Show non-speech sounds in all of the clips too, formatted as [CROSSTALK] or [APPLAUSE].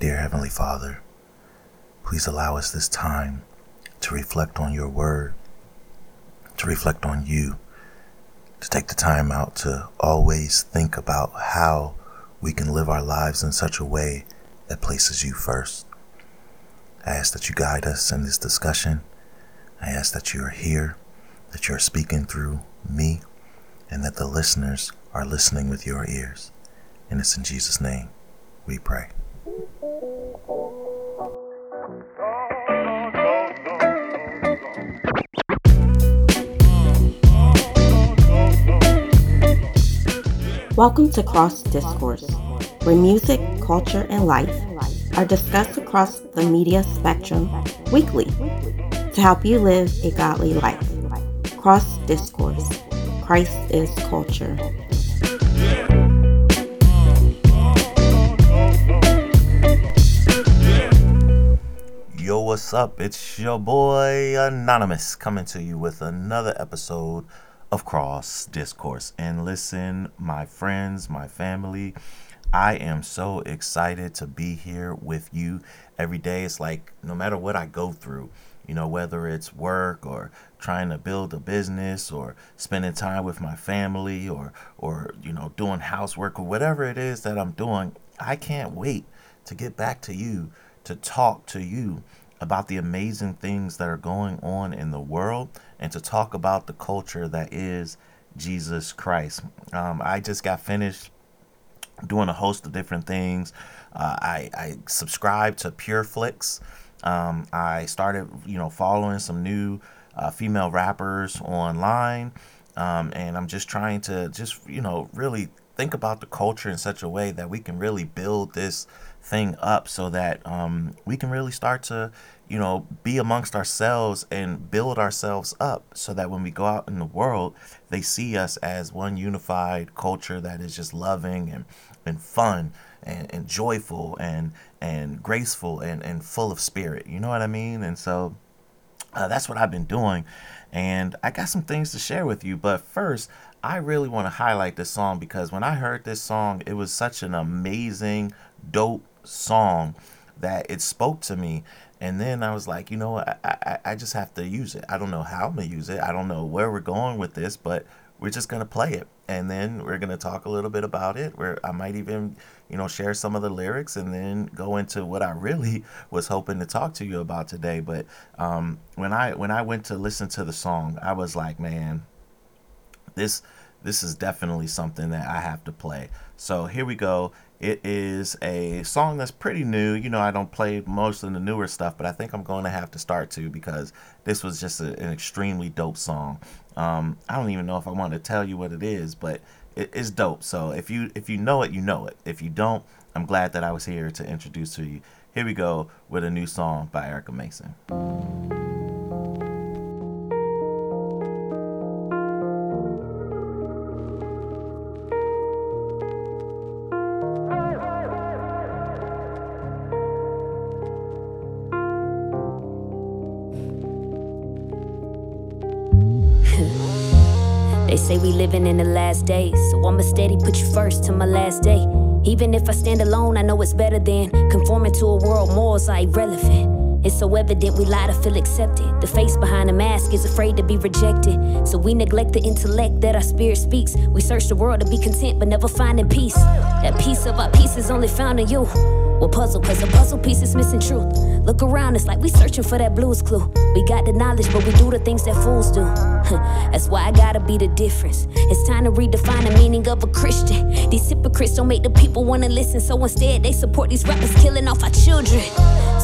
Dear Heavenly Father, please allow us this time to reflect on your word, to reflect on you, to take the time out to always think about how we can live our lives in such a way that places you first. I ask that you guide us in this discussion. I ask that you are here, that you're speaking through me, and that the listeners are listening with your ears. And it's in Jesus' name we pray. Welcome to Cross Discourse, where music, culture, and life are discussed across the media spectrum weekly to help you live a godly life. Cross Discourse Christ is Culture. Yo, what's up? It's your boy Anonymous coming to you with another episode of Cross Discourse. And listen, my friends, my family, I am so excited to be here with you every day. It's like no matter what I go through, you know, whether it's work or trying to build a business or spending time with my family or or you know, doing housework or whatever it is that I'm doing, I can't wait to get back to you to talk to you about the amazing things that are going on in the world and to talk about the culture that is Jesus Christ. Um, I just got finished doing a host of different things. Uh, I, I subscribed to PureFlix. Um, I started, you know, following some new uh, female rappers online, um, and I'm just trying to just, you know, really think about the culture in such a way that we can really build this thing up so that um, we can really start to you know, be amongst ourselves and build ourselves up so that when we go out in the world, they see us as one unified culture that is just loving and, and fun and, and joyful and and graceful and, and full of spirit. You know what I mean? And so uh, that's what I've been doing. And I got some things to share with you. But first, I really want to highlight this song because when I heard this song, it was such an amazing, dope song that it spoke to me and then I was like, you know, I, I, I just have to use it. I don't know how I'm going to use it. I don't know where we're going with this, but we're just going to play it. And then we're going to talk a little bit about it, where I might even, you know, share some of the lyrics and then go into what I really [LAUGHS] was hoping to talk to you about today. But um, when I when I went to listen to the song, I was like, man, this this is definitely something that I have to play. So here we go. It is a song that's pretty new. You know, I don't play most of the newer stuff, but I think I'm going to have to start to because this was just a, an extremely dope song. Um, I don't even know if I want to tell you what it is, but it, it's dope. So if you if you know it, you know it. If you don't, I'm glad that I was here to introduce to you. Here we go with a new song by Erica Mason. Say we living in the last days, so I'ma steady put you first till my last day. Even if I stand alone, I know it's better than conforming to a world morals are irrelevant. It's so evident we lie to feel accepted. The face behind the mask is afraid to be rejected. So we neglect the intellect that our spirit speaks. We search the world to be content, but never finding peace. That piece of our peace is only found in you. We're puzzled, cause the puzzle piece is missing truth. Look around, it's like we searching for that blues clue. We got the knowledge, but we do the things that fools do. That's why I gotta be the difference. It's time to redefine the meaning of a Christian. These hypocrites don't make the people wanna listen, so instead they support these rappers killing off our children.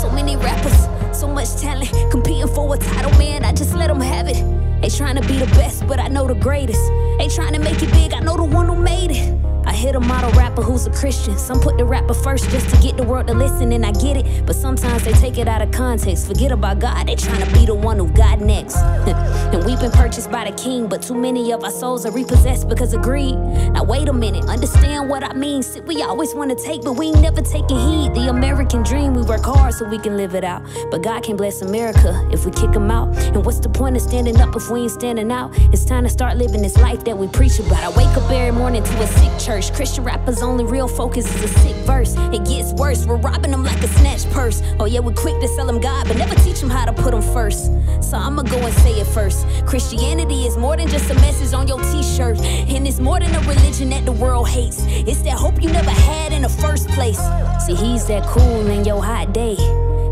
So many rappers, so much talent, competing for a title, man. I just let them have it. They trying to be the best, but I know the greatest. They trying to make it big, I know the one who made it. I hit a model rapper who's a Christian. Some put the rapper first just to get the world to listen, and I get it. But sometimes they take it out of context. Forget about God, they trying to be the one who got next. [LAUGHS] and we've been purchased by the king, but too many of our souls are repossessed because of greed. Now wait a minute, understand what I mean. Shit, we always want to take, but we ain't never taking heed. The American dream, we work hard so we can live it out. But God can bless America if we kick him out. And what's the point of standing up if we ain't standing out? It's time to start living this life that we preach about. I wake up every morning to a sick church church. Christian rappers' only real focus is a sick verse. It gets worse, we're robbing them like a snatch purse. Oh, yeah, we're quick to sell them God, but never teach them how to put them first. So I'ma go and say it first. Christianity is more than just a message on your t shirt, and it's more than a religion that the world hates. It's that hope you never had in the first place. See, he's that cool in your hot day.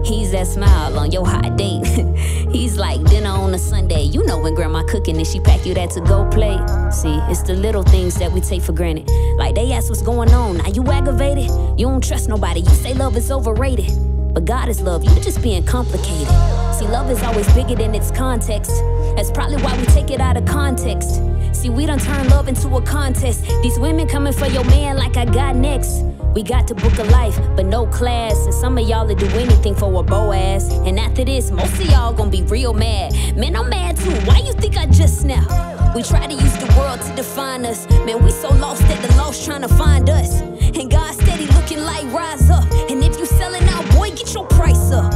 He's that smile on your hot date. [LAUGHS] He's like dinner on a Sunday. You know when grandma cooking and she pack you that to go plate. See, it's the little things that we take for granted. Like they ask what's going on. Now you aggravated? You don't trust nobody. You say love is overrated. But God is love. You just being complicated. See, love is always bigger than its context. That's probably why we take it out of context. See, we don't turn love into a contest. These women coming for your man like I got next. We got to book a life, but no class. And some of y'all will do anything for a Boaz. And after this, most of y'all gonna be real mad. Man, I'm mad too. Why you think I just snapped? We try to use the world to define us. Man, we so lost that the lost trying to find us. And God steady looking like rise up. And if you selling out, boy, get your price up.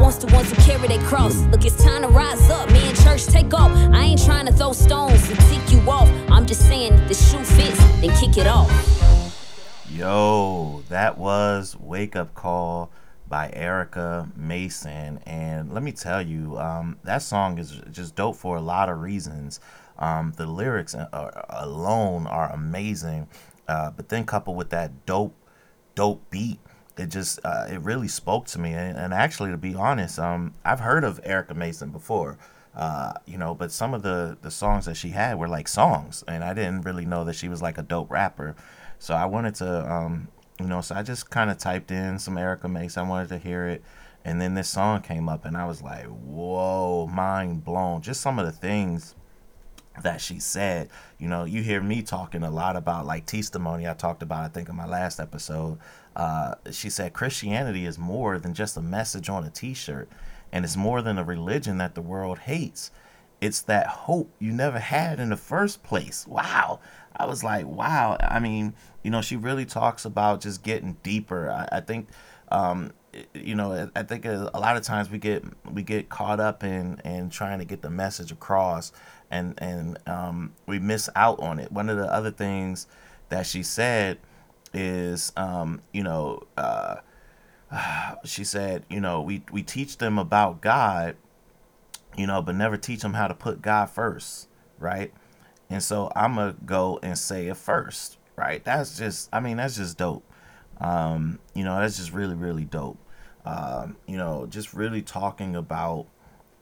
Wants the ones who carry their cross. Look, it's time to rise up. Man, church, take off. I ain't trying to throw stones to tick you off. I'm just saying, the shoe fits, then kick it off. Yo, that was Wake Up Call by Erica Mason. And let me tell you, um, that song is just dope for a lot of reasons. Um, the lyrics are, alone are amazing. Uh, but then coupled with that dope, dope beat, it just uh, it really spoke to me. And, actually, to be honest, um, I've heard of Erica Mason before. Uh, you know, but some of the the songs that she had were like songs, and I didn't really know that she was like a dope rapper. So I wanted to, um, you know, so I just kind of typed in some Erica Mason. I wanted to hear it. And then this song came up, and I was like, whoa, mind blown. Just some of the things that she said. You know, you hear me talking a lot about like testimony. I talked about, I think, in my last episode. Uh, she said Christianity is more than just a message on a t shirt, and it's more than a religion that the world hates. It's that hope you never had in the first place. Wow. I was like, wow. I mean, you know, she really talks about just getting deeper. I, I think, um, you know, I think a, lot of times we get we get caught up in in trying to get the message across, and and um, we miss out on it. One of the other things that she said is, um, you know, uh, [SIGHS] she said, you know, we we teach them about God, you know, but never teach them how to put God first, right? And so I'm going to go and say it first, right? That's just, I mean, that's just dope. Um, you know, that's just really, really dope. Um, you know, just really talking about,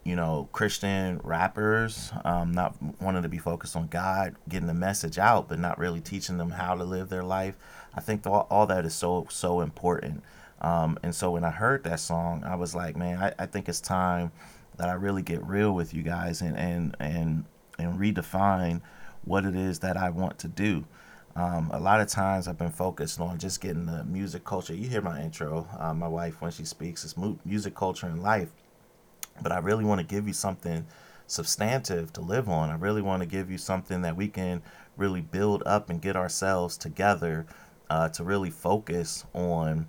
you know, Christian rappers, um, not wanting to be focused on God, getting the message out, but not really teaching them how to live their life. I think all, all that is so, so important. Um, and so when I heard that song, I was like, man, I, I think it's time that I really get real with you guys and, and, and, and redefine what it is that I want to do. Um, a lot of times I've been focused on just getting the music culture. You hear my intro, uh, my wife when she speaks, it's music culture and life. But I really want to give you something substantive to live on. I really want to give you something that we can really build up and get ourselves together uh, to really focus on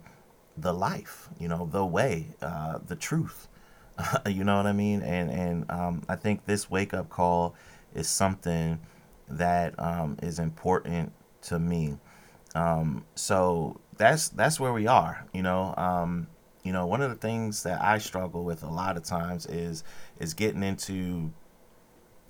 the life, you know, the way, uh, the truth. [LAUGHS] you know what I mean? And and um, I think this wake up call is something that um, is important to me. Um, so that's that's where we are. You know, um, you know, one of the things that I struggle with a lot of times is is getting into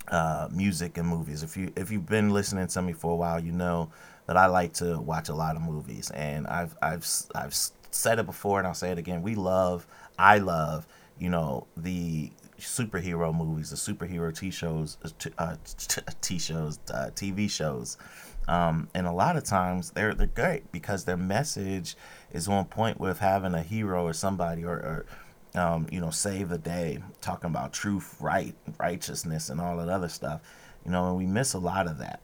uh, music and movies. If you if you've been listening to me for a while, you know that I like to watch a lot of movies, and I've I've I've said it before, and I'll say it again. We love, I love, you know, the superhero movies, the superhero t shows, uh, t shows, uh, TV shows, um, and a lot of times they're they're great because their message is on point with having a hero or somebody or, or um, you know save the day, talking about truth, right, righteousness, and all that other stuff. You know, and we miss a lot of that.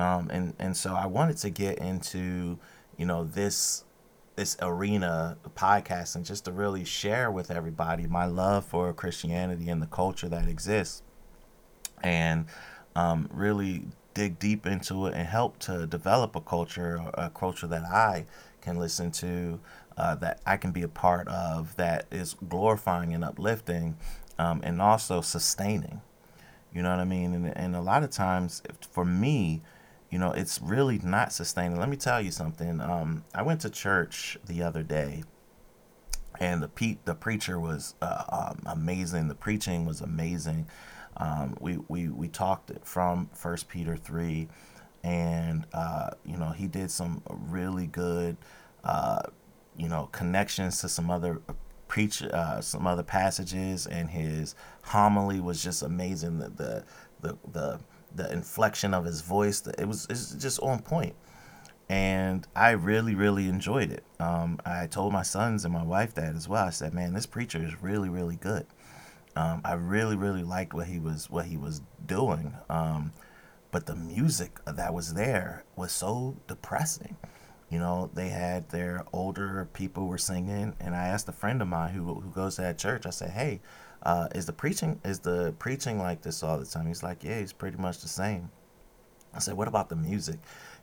Um, and and so I wanted to get into you know this this arena podcast and just to really share with everybody my love for Christianity and the culture that exists and um, really dig deep into it and help to develop a culture, a culture that I can listen to, uh, that I can be a part of, that is glorifying and uplifting um, and also sustaining. You know what I mean? And, and a lot of times for me, you know, it's really not sustaining. Let me tell you something. Um, I went to church the other day, and the pe- the preacher was uh, um, amazing. The preaching was amazing. Um, we, we we talked from First Peter three, and uh, you know he did some really good, uh, you know, connections to some other preach uh, some other passages, and his homily was just amazing. The the the the, the inflection of his voice, it was it's just on point and I really, really enjoyed it. Um, I told my sons and my wife that as well. I said, "Man, this preacher is really, really good." Um, I really, really liked what he was what he was doing, um, but the music that was there was so depressing. You know, they had their older people were singing, and I asked a friend of mine who who goes to that church. I said, "Hey, uh, is the preaching is the preaching like this all the time?" He's like, "Yeah, it's pretty much the same." I said, "What about the music?"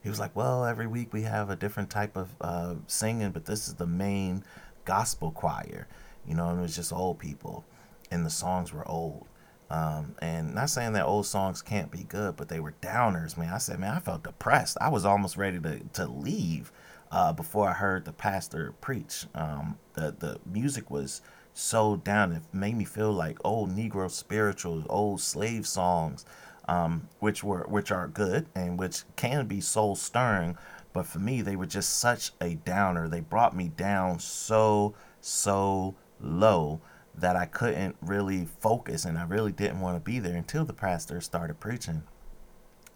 he was like, well, every week we have a different type of uh, singing, but this is the main gospel choir, you know, and it was just old people, and the songs were old. Um, and not saying that old songs can't be good, but they were downers, man. I said, man, I felt depressed. I was almost ready to, to leave uh, before I heard the pastor preach. Um, the, the music was so down. It made me feel like old Negro spirituals, old slave songs um, which were which are good and which can be soul stirring. But for me, they were just such a downer. They brought me down so so low that I couldn't really focus, and I really didn't want to be there until the pastor started preaching.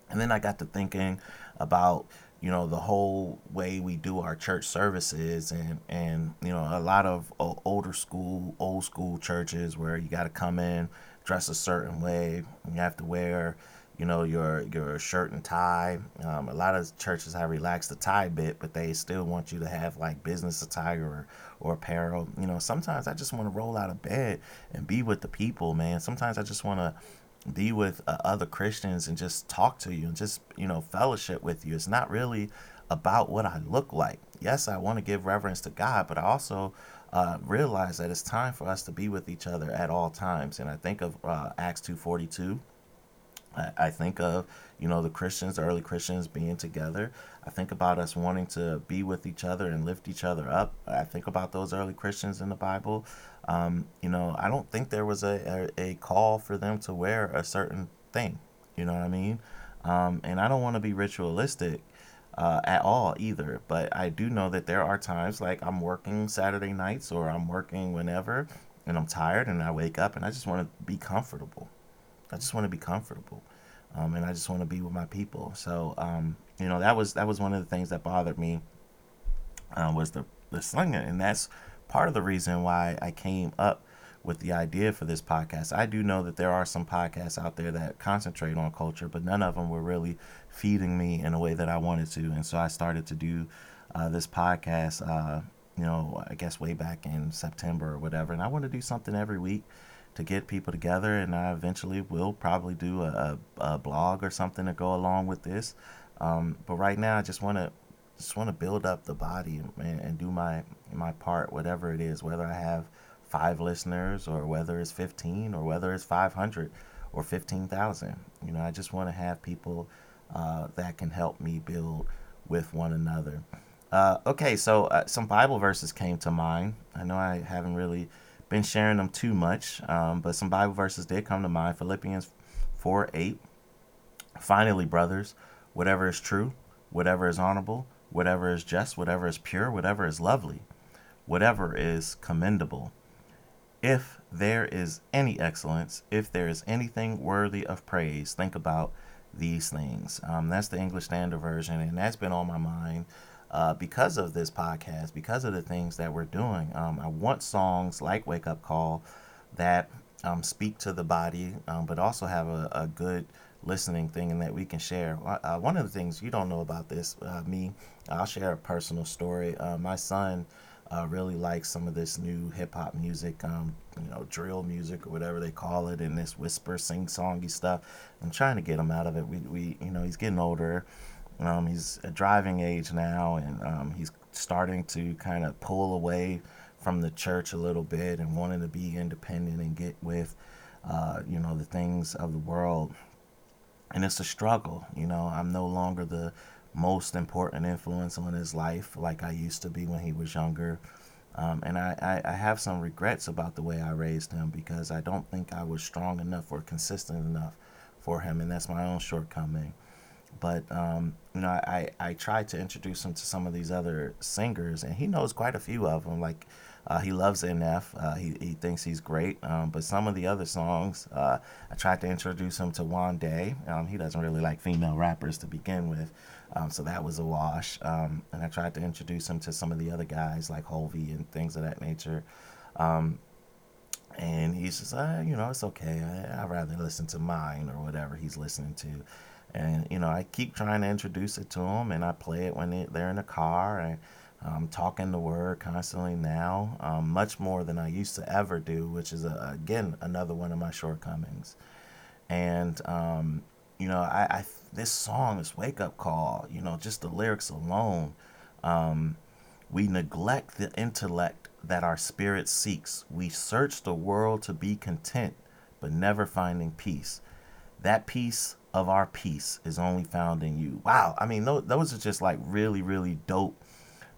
And then I got to thinking about you know the whole way we do our church services and and you know a lot of older school old school churches where you got to come in dress a certain way. You have to wear, you know, your your shirt and tie. Um, a lot of churches have relaxed the tie bit, but they still want you to have like business attire or, or apparel. You know, sometimes I just want to roll out of bed and be with the people, man. Sometimes I just want to be with uh, other Christians and just talk to you and just you know fellowship with you. It's not really about what I look like. Yes, I want to give reverence to God, but I also uh, realize that it's time for us to be with each other at all times. And I think of uh, Acts 2.42. I, I think of, you know, the Christians, the early Christians being together. I think about us wanting to be with each other and lift each other up. I think about those early Christians in the Bible. Um, you know, I don't think there was a, a, a, call for them to wear a certain thing. You know what I mean? Um, and I don't want to be ritualistic, uh, at all either. But I do know that there are times like I'm working Saturday nights or I'm working whenever and I'm tired and I wake up and I just want to be comfortable. I just want to be comfortable. Um, and I just want to be with my people. So, um, you know, that was that was one of the things that bothered me uh, was the the singing, and that's part of the reason why I came up with the idea for this podcast. I do know that there are some podcasts out there that concentrate on culture, but none of them were really feeding me in a way that I wanted to. And so I started to do uh, this podcast, uh, you know, I guess way back in September or whatever. And I want to do something every week to get people together. And I eventually will probably do a, a, blog or something to go along with this. Um, but right now, I just want to just want to build up the body and, and do my my part, whatever it is, whether I have five listeners or whether it's 15 or whether it's 500 or 15,000. You know, I just want to have people uh, that can help me build with one another. Uh, okay, so uh, some Bible verses came to mind. I know I haven't really been sharing them too much, um, but some Bible verses did come to mind. Philippians 4 8. Finally, brothers, whatever is true, whatever is honorable, whatever is just, whatever is pure, whatever is lovely, whatever is commendable if there is any excellence, if there is anything worthy of praise, think about these things. Um, that's the English Standard Version, and that's been on my mind uh, because of this podcast, because of the things that we're doing. Um, I want songs like Wake Up Call that um, speak to the body, um, but also have a, a, good listening thing and that we can share. Uh, one of the things you don't know about this, uh, me, I'll share a personal story. Uh, my son uh, really likes some of this new hip hop music, um, you know, drill music or whatever they call it, and this whisper, sing songy stuff. I'm trying to get him out of it. We, we you know, he's getting older. Um, he's a driving age now, and um, he's starting to kind of pull away from the church a little bit and wanting to be independent and get with, uh, you know, the things of the world. And it's a struggle. You know, I'm no longer the most important influence on his life like I used to be when he was younger. Um, and I, I, I, have some regrets about the way I raised him because I don't think I was strong enough or consistent enough for him, and that's my own shortcoming. But um, you know, I, I tried to introduce him to some of these other singers, and he knows quite a few of them. Like uh, he loves NF. Uh, he, he thinks he's great. Um, but some of the other songs, uh, I tried to introduce him to Wande. Um, he doesn't really like female rappers to begin with. Um, so that was a wash. Um, and I tried to introduce him to some of the other guys like Hulvey and things of that nature. Um, and he's just, uh, you know, it's okay. I, I'd rather listen to mine or whatever he's listening to. And, you know, I keep trying to introduce it to them, and I play it when they, they're in the car. And, I'm talking the word constantly now, um, much more than I used to ever do, which is, a, again, another one of my shortcomings. And, um, you know, I, I, this song, this wake up call, you know, just the lyrics alone, um, we neglect the intellect that our spirit seeks. We search the world to be content, but never finding peace. That peace of our peace is only found in you. Wow. I mean, those are just like really, really dope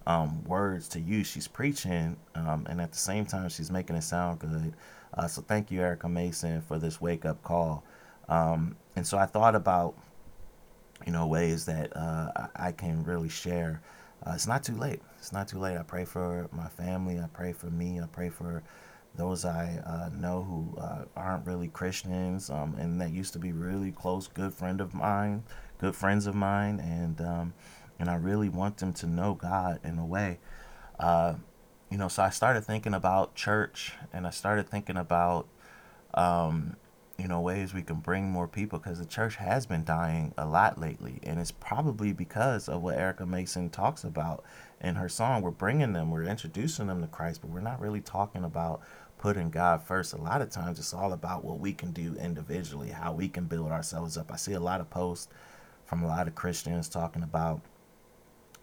um, words to use. She's preaching, um, and at the same time, she's making it sound good. Uh, so thank you, Erica Mason, for this wake up call. Um, and so I thought about, you know, ways that uh, I can really share. Uh, it's not too late. It's not too late. I pray for my family. I pray for me. I pray for those I uh, know who uh, aren't really Christians um, and that used to be really close, good friend of mine, good friends of mine, and um, and I really want them to know God in a way. Uh, you know, so I started thinking about church, and I started thinking about, um, you know, ways we can bring more people because the church has been dying a lot lately, and it's probably because of what Erica Mason talks about in her song. We're bringing them, we're introducing them to Christ, but we're not really talking about putting God first. A lot of times, it's all about what we can do individually, how we can build ourselves up. I see a lot of posts from a lot of Christians talking about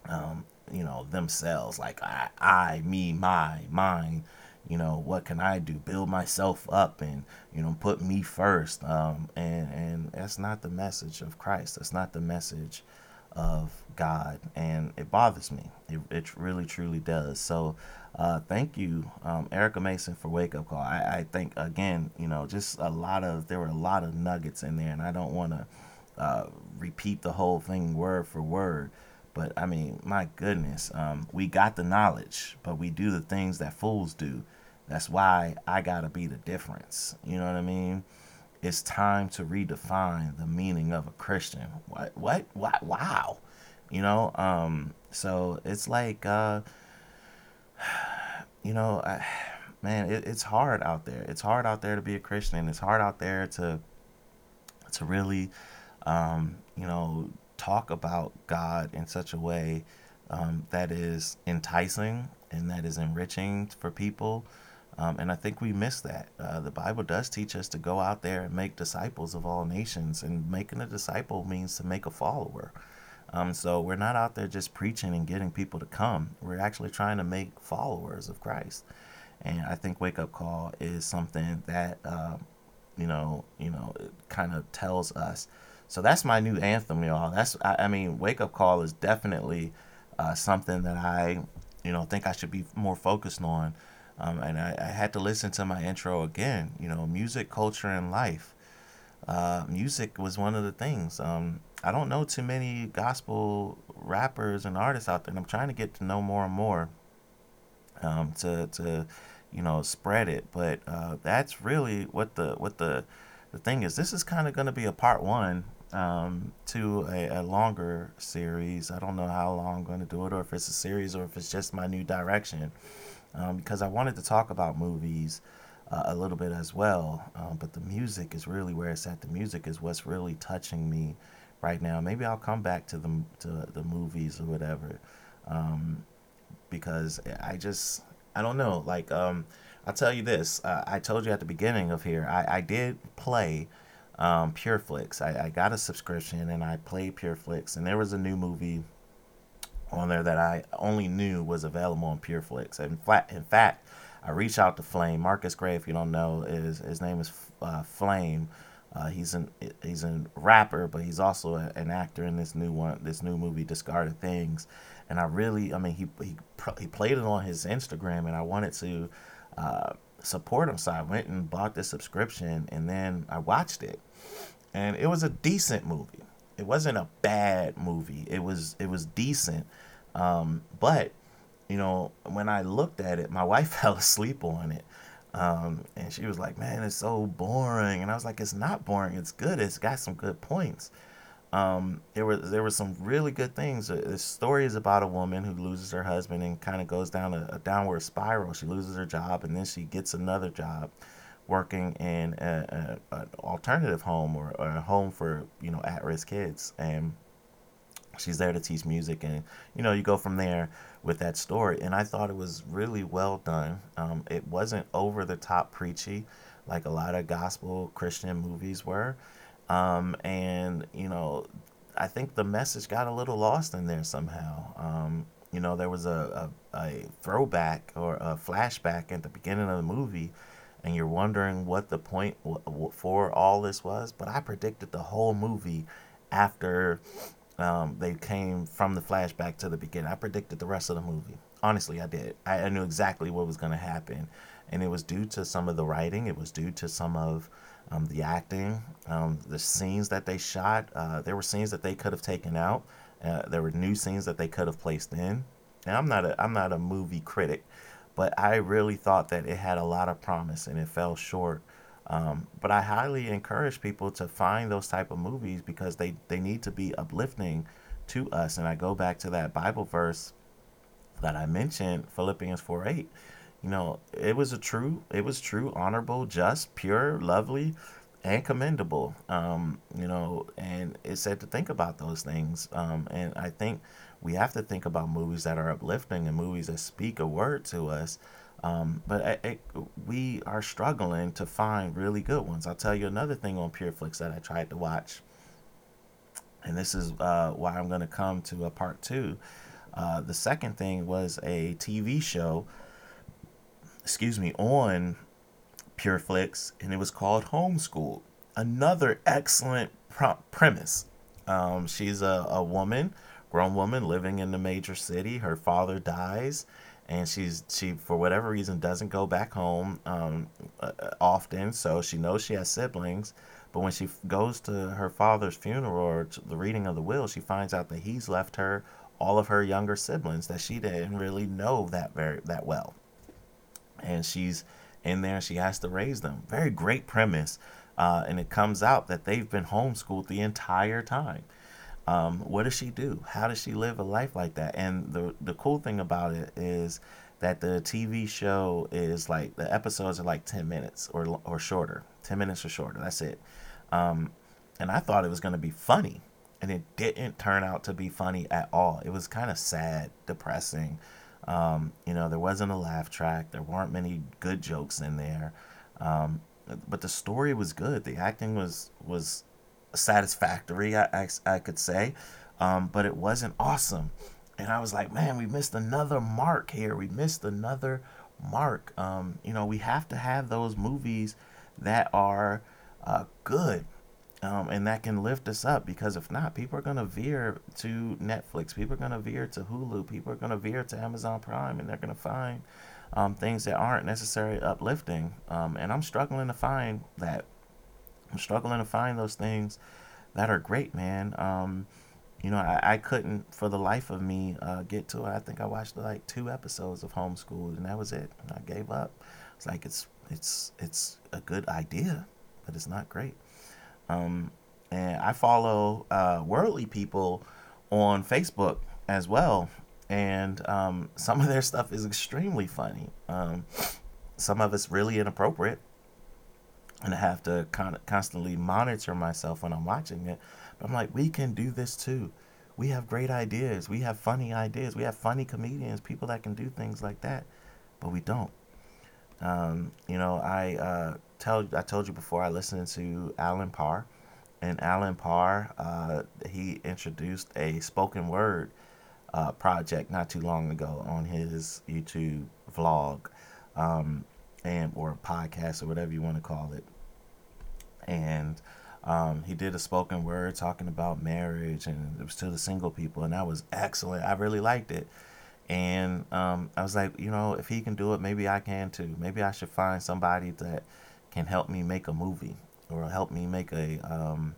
um, you know, themselves. Like I, I, me, my, mine. You know, what can I do? Build myself up and you know put me first. Um, and and that's not the message of Christ. That's not the message of God, and it bothers me. It, it really truly does. So, uh, thank you, um, Erica Mason, for wake up call. I, I think again, you know, just a lot of there were a lot of nuggets in there, and I don't want to uh, repeat the whole thing word for word. But I mean, my goodness, um, we got the knowledge, but we do the things that fools do. That's why I gotta be the difference. You know what I mean? It's time to redefine the meaning of a Christian. What? What? What? Wow. You know. Um. So it's like, uh, [SIGHS] you know, I, [SIGHS] man, it, it's hard out there. It's hard out there to be a Christian. It's hard out there to, to really, um, you know, talk about God in such a way um, that is enticing and that is enriching for people. Um, and I think we miss that. Uh, the Bible does teach us to go out there and make disciples of all nations. And making a disciple means to make a follower. Um, so we're not out there just preaching and getting people to come. We're actually trying to make followers of Christ. And I think Wake Up Call is something that, uh, you know, you know, it kind of tells us so that's my new anthem, y'all. That's I, I mean, Wake Up Call is definitely uh, something that I, you know, think I should be more focused on. Um, and I, I, had to listen to my intro again. You know, music, culture, and life. Uh, music was one of the things. Um, I don't know too many gospel rappers and artists out there, and I'm trying to get to know more and more um, to to you know spread it. But uh, that's really what the what the the thing is. This is kind of going to be a part one um, to a, a, longer series. I don't know how long I'm going to do it, or if it's a series, or if it's just my new direction. Um, because I wanted to talk about movies uh, a little bit as well. Um, but the music is really where it's at. The music is what's really touching me right now. Maybe I'll come back to the to the movies or whatever. Um, because I just I don't know. Like um, I'll tell you this. Uh, I told you at the beginning of here. I, I did play um, PureFlix. I, I got a subscription and I played PureFlix, and there was a new movie on there that I only knew was available on PureFlix. In in fact, I reached out to Flame Marcus Gray. If you don't know, is his name is uh, Flame Uh, he's an he's a rapper, but he's also a, an actor in this new one, this new movie, Discarded Things. And I really, I mean, he he he played it on his Instagram, and I wanted to uh, support him, so I went and bought the subscription, and then I watched it, and it was a decent movie. It wasn't a bad movie. It was it was decent, um, but you know, when I looked at it, my [LAUGHS] wife fell asleep on it. Um, and she was like, "Man, it's so boring." And I was like, "It's not boring. It's good. It's got some good points." Um, there were there were some really good things. The story is about a woman who loses her husband and kind of goes down a, a, downward spiral. She loses her job and then she gets another job, working in a, a, an alternative home or, or a home for you know at risk kids. And she's there to teach music, and you know you go from there with that story. And I thought it was really well done. Um, it wasn't over the top preachy like a lot of gospel Christian movies were. Um, and, you know, I think the message got a little lost in there somehow. Um, you know, there was a, a, a, throwback or a flashback at the beginning of the movie, and you're wondering what the point for all this was. But I predicted the whole movie after um, they came from the flashback to the beginning. I predicted the rest of the movie. Honestly, I did. I, I knew exactly what was going to happen. And it was due to some of the writing, it was due to some of um, the acting, um, the scenes that they shot. Uh, there were scenes that they could have taken out. Uh, there were new scenes that they could have placed in. And I'm not a I'm not a movie critic, but I really thought that it had a lot of promise and it fell short um, but I highly encourage people to find those type of movies because they, they need to be uplifting to us. And I go back to that Bible verse that I mentioned, Philippians 4 8. You know, it was a true, it was true, honorable, just, pure, lovely, and commendable. Um, you know, and it's said to think about those things. Um, and I think we have to think about movies that are uplifting and movies that speak a word to us. Um, but I, I, we are struggling to find really good ones. I'll tell you another thing on PureFlix that I tried to watch, and this is uh, why I'm going to come to a part two. Uh, the second thing was a TV show, excuse me, on PureFlix, and it was called Homeschool. Another excellent premise. Um, she's a, a woman, grown woman living in the major city. Her father dies and she's she for whatever reason doesn't go back home um, uh, often so she knows she has siblings but when she goes to her father's funeral or the reading of the will she finds out that he's left her all of her younger siblings that she didn't really know that very that well and she's in there she has to raise them very great premise uh, and it comes out that they've been homeschooled the entire time um, what does she do? How does she live a life like that? And the the cool thing about it is that the TV show is like the episodes are like ten minutes or or shorter, ten minutes or shorter. That's it. Um, and I thought it was gonna be funny, and it didn't turn out to be funny at all. It was kind of sad, depressing. Um, you know, there wasn't a laugh track. There weren't many good jokes in there. Um, but the story was good. The acting was was satisfactory, I, I, I could say, um, but it wasn't awesome. And I was like, man, we missed another mark here. We missed another mark. Um, you know, we have to have those movies that are uh, good um, and that can lift us up because if not, people are going to veer to Netflix. People are going to veer to Hulu. People are going to veer to Amazon Prime and they're going to find um, things that aren't necessarily uplifting. Um, and I'm struggling to find that. I'm struggling to find those things that are great, man. Um, you know, I, I couldn't for the life of me uh, get to it. I think I watched like two episodes of Homeschooled, and that was it. I gave up. It's like it's it's it's a good idea, but it's not great. Um, and I follow uh, worldly people on Facebook as well, and um, some of their stuff is extremely funny. Um, some of it's really inappropriate and I have to of constantly monitor myself when I'm watching it. But I'm like, we can do this too. We have great ideas. We have funny ideas. We have funny comedians, people that can do things like that, but we don't. Um, you know, I uh, tell I told you before I listened to Alan Parr, and Alan Parr uh, he introduced a spoken word uh, project not too long ago on his YouTube vlog. Um, and or podcast or whatever you want to call it. and um, he did a spoken word talking about marriage, and it was to the single people, and that was excellent. I really liked it. And um, I was like, you know, if he can do it, maybe I can too. Maybe I should find somebody that can help me make a movie or help me make a, um,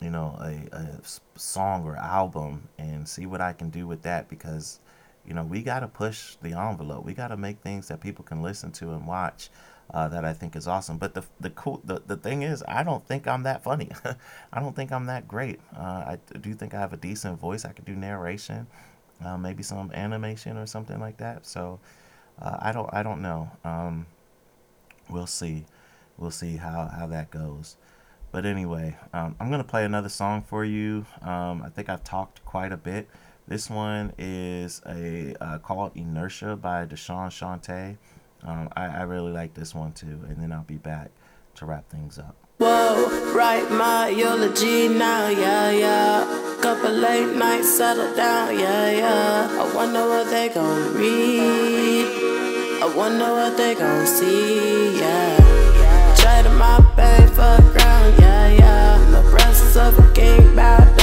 you know, a, a song or album and see what I can do with that because, you know, we got to push the envelope. We got to make things that people can listen to and watch. Uh, that I think is awesome. But the the cool the, the thing is, I don't think I'm that funny. [LAUGHS] I don't think I'm that great. Uh, I do think I have a decent voice. I could do narration uh, maybe some animation or something like that. So uh, I don't I don't know. Um, we'll see. We'll see how how that goes. But anyway, um, I'm gonna play another song for you. Um, I think I've talked quite a bit. This one is a uh, called Inertia by Deshawn Shante. Um, I, I really like this one too, and then I'll be back to wrap things up. Whoa, write my eulogy now, yeah, yeah. Couple late nights, settle down, yeah, yeah. I wonder what they gon' read. I wonder what they gon' see, yeah. My pay for ground, yeah, yeah. The breasts of a king bow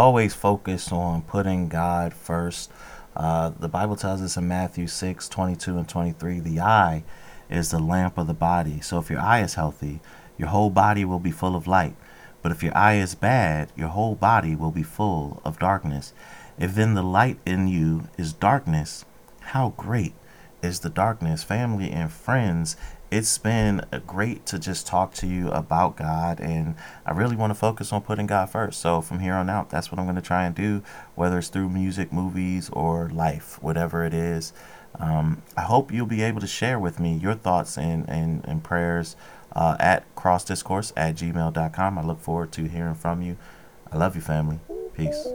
always focus on putting God first. Uh, the Bible tells us in Matthew 6 22 and 23 the eye is the lamp of the body. So, if your eye is healthy, your whole body will be full of light. But if your eye is bad, your whole body will be full of darkness. If then the light in you is darkness, how great is the darkness? Family and friends, it's been great to just talk to you about God, and I really want to focus on putting God first. So from here on out, that's what I'm going to try and do, whether it's through music, movies, or life, whatever it is. Um, I hope you'll be able to share with me your thoughts and, and, and prayers uh, at crossdiscourse at gmail.com. I look forward to hearing from you. I love you, family. Peace.